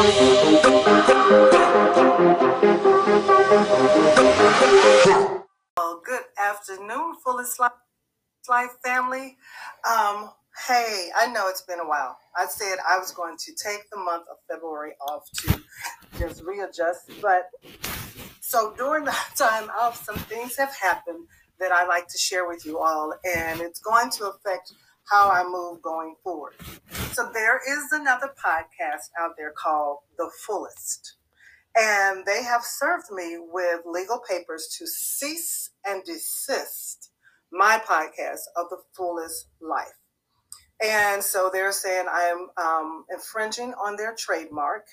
Well, good afternoon, Fullest Life, Life family. Um, hey, I know it's been a while. I said I was going to take the month of February off to just readjust, but so during that time off, some things have happened that I like to share with you all, and it's going to affect how I move going forward. So there is another podcast out there called The Fullest. And they have served me with legal papers to cease and desist my podcast of the fullest life. And so they're saying I am um, infringing on their trademark.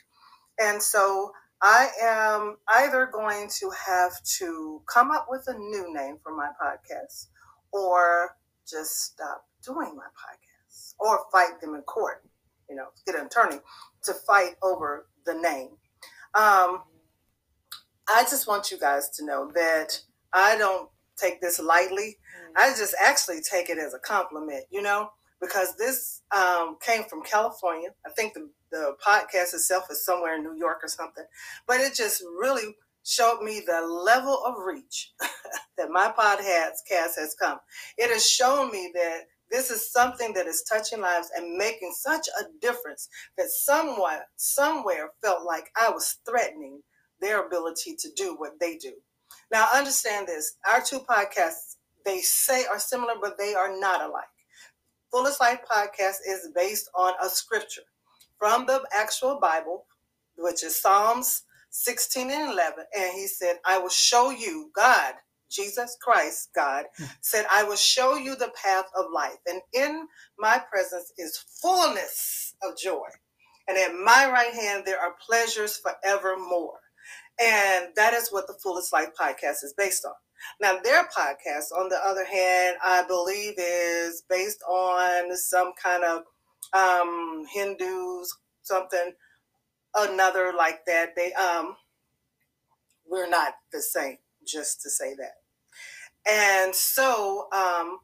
And so I am either going to have to come up with a new name for my podcast or just stop doing my podcast or fight them in court, you know, get an attorney to fight over the name. Um, I just want you guys to know that I don't take this lightly. Mm. I just actually take it as a compliment, you know, because this um, came from California. I think the, the podcast itself is somewhere in New York or something, but it just really showed me the level of reach that my podcast has come. It has shown me that this is something that is touching lives and making such a difference that someone somewhere felt like I was threatening their ability to do what they do. Now, understand this our two podcasts, they say are similar, but they are not alike. Fullest Life podcast is based on a scripture from the actual Bible, which is Psalms 16 and 11. And he said, I will show you, God, Jesus Christ, God, hmm. said, I will show you the path of life. And in my presence is fullness of joy. And at my right hand, there are pleasures forevermore. And that is what the Fullest Life podcast is based on. Now, their podcast, on the other hand, I believe is based on some kind of um, Hindus, something, another like that. They um, we're not the same just to say that. And so um,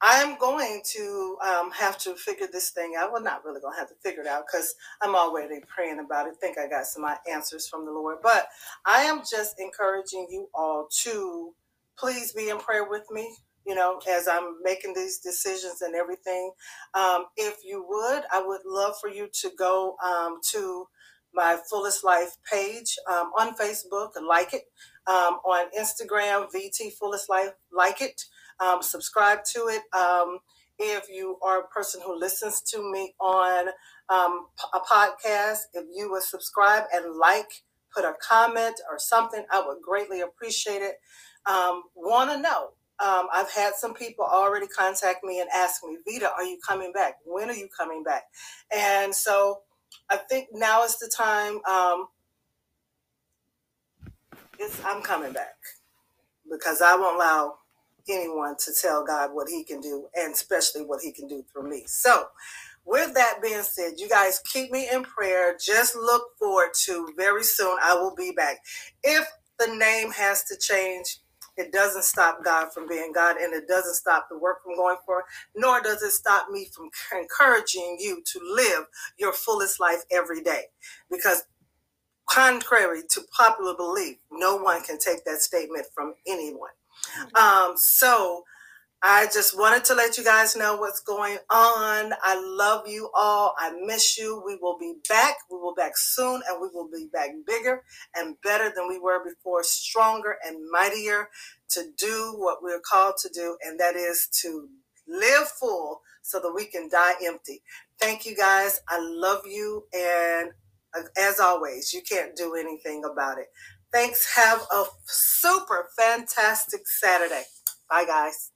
I'm going to um, have to figure this thing out. Well, not really going to have to figure it out because I'm already praying about it. think I got some answers from the Lord. But I am just encouraging you all to please be in prayer with me. You know, as I'm making these decisions and everything. Um, if you would, I would love for you to go um, to my Fullest Life page um, on Facebook and like it um, on Instagram, VT Fullest Life, like it, um, subscribe to it. Um, if you are a person who listens to me on um, a podcast, if you would subscribe and like, put a comment or something, I would greatly appreciate it. Um, Want to know? Um, I've had some people already contact me and ask me, Vita, are you coming back? When are you coming back? And so I think now is the time. I'm coming back because I won't allow anyone to tell God what He can do, and especially what He can do through me. So, with that being said, you guys keep me in prayer. Just look forward to very soon. I will be back. If the name has to change, it doesn't stop God from being God, and it doesn't stop the work from going forward, nor does it stop me from encouraging you to live your fullest life every day. Because contrary to popular belief, no one can take that statement from anyone. Um, so I just wanted to let you guys know what's going on. I love you all. I miss you. We will be back. We will be back soon and we will be back bigger and better than we were before, stronger and mightier to do what we're called to do, and that is to live full so that we can die empty. Thank you guys. I love you and as always, you can't do anything about it. Thanks. Have a super fantastic Saturday. Bye, guys.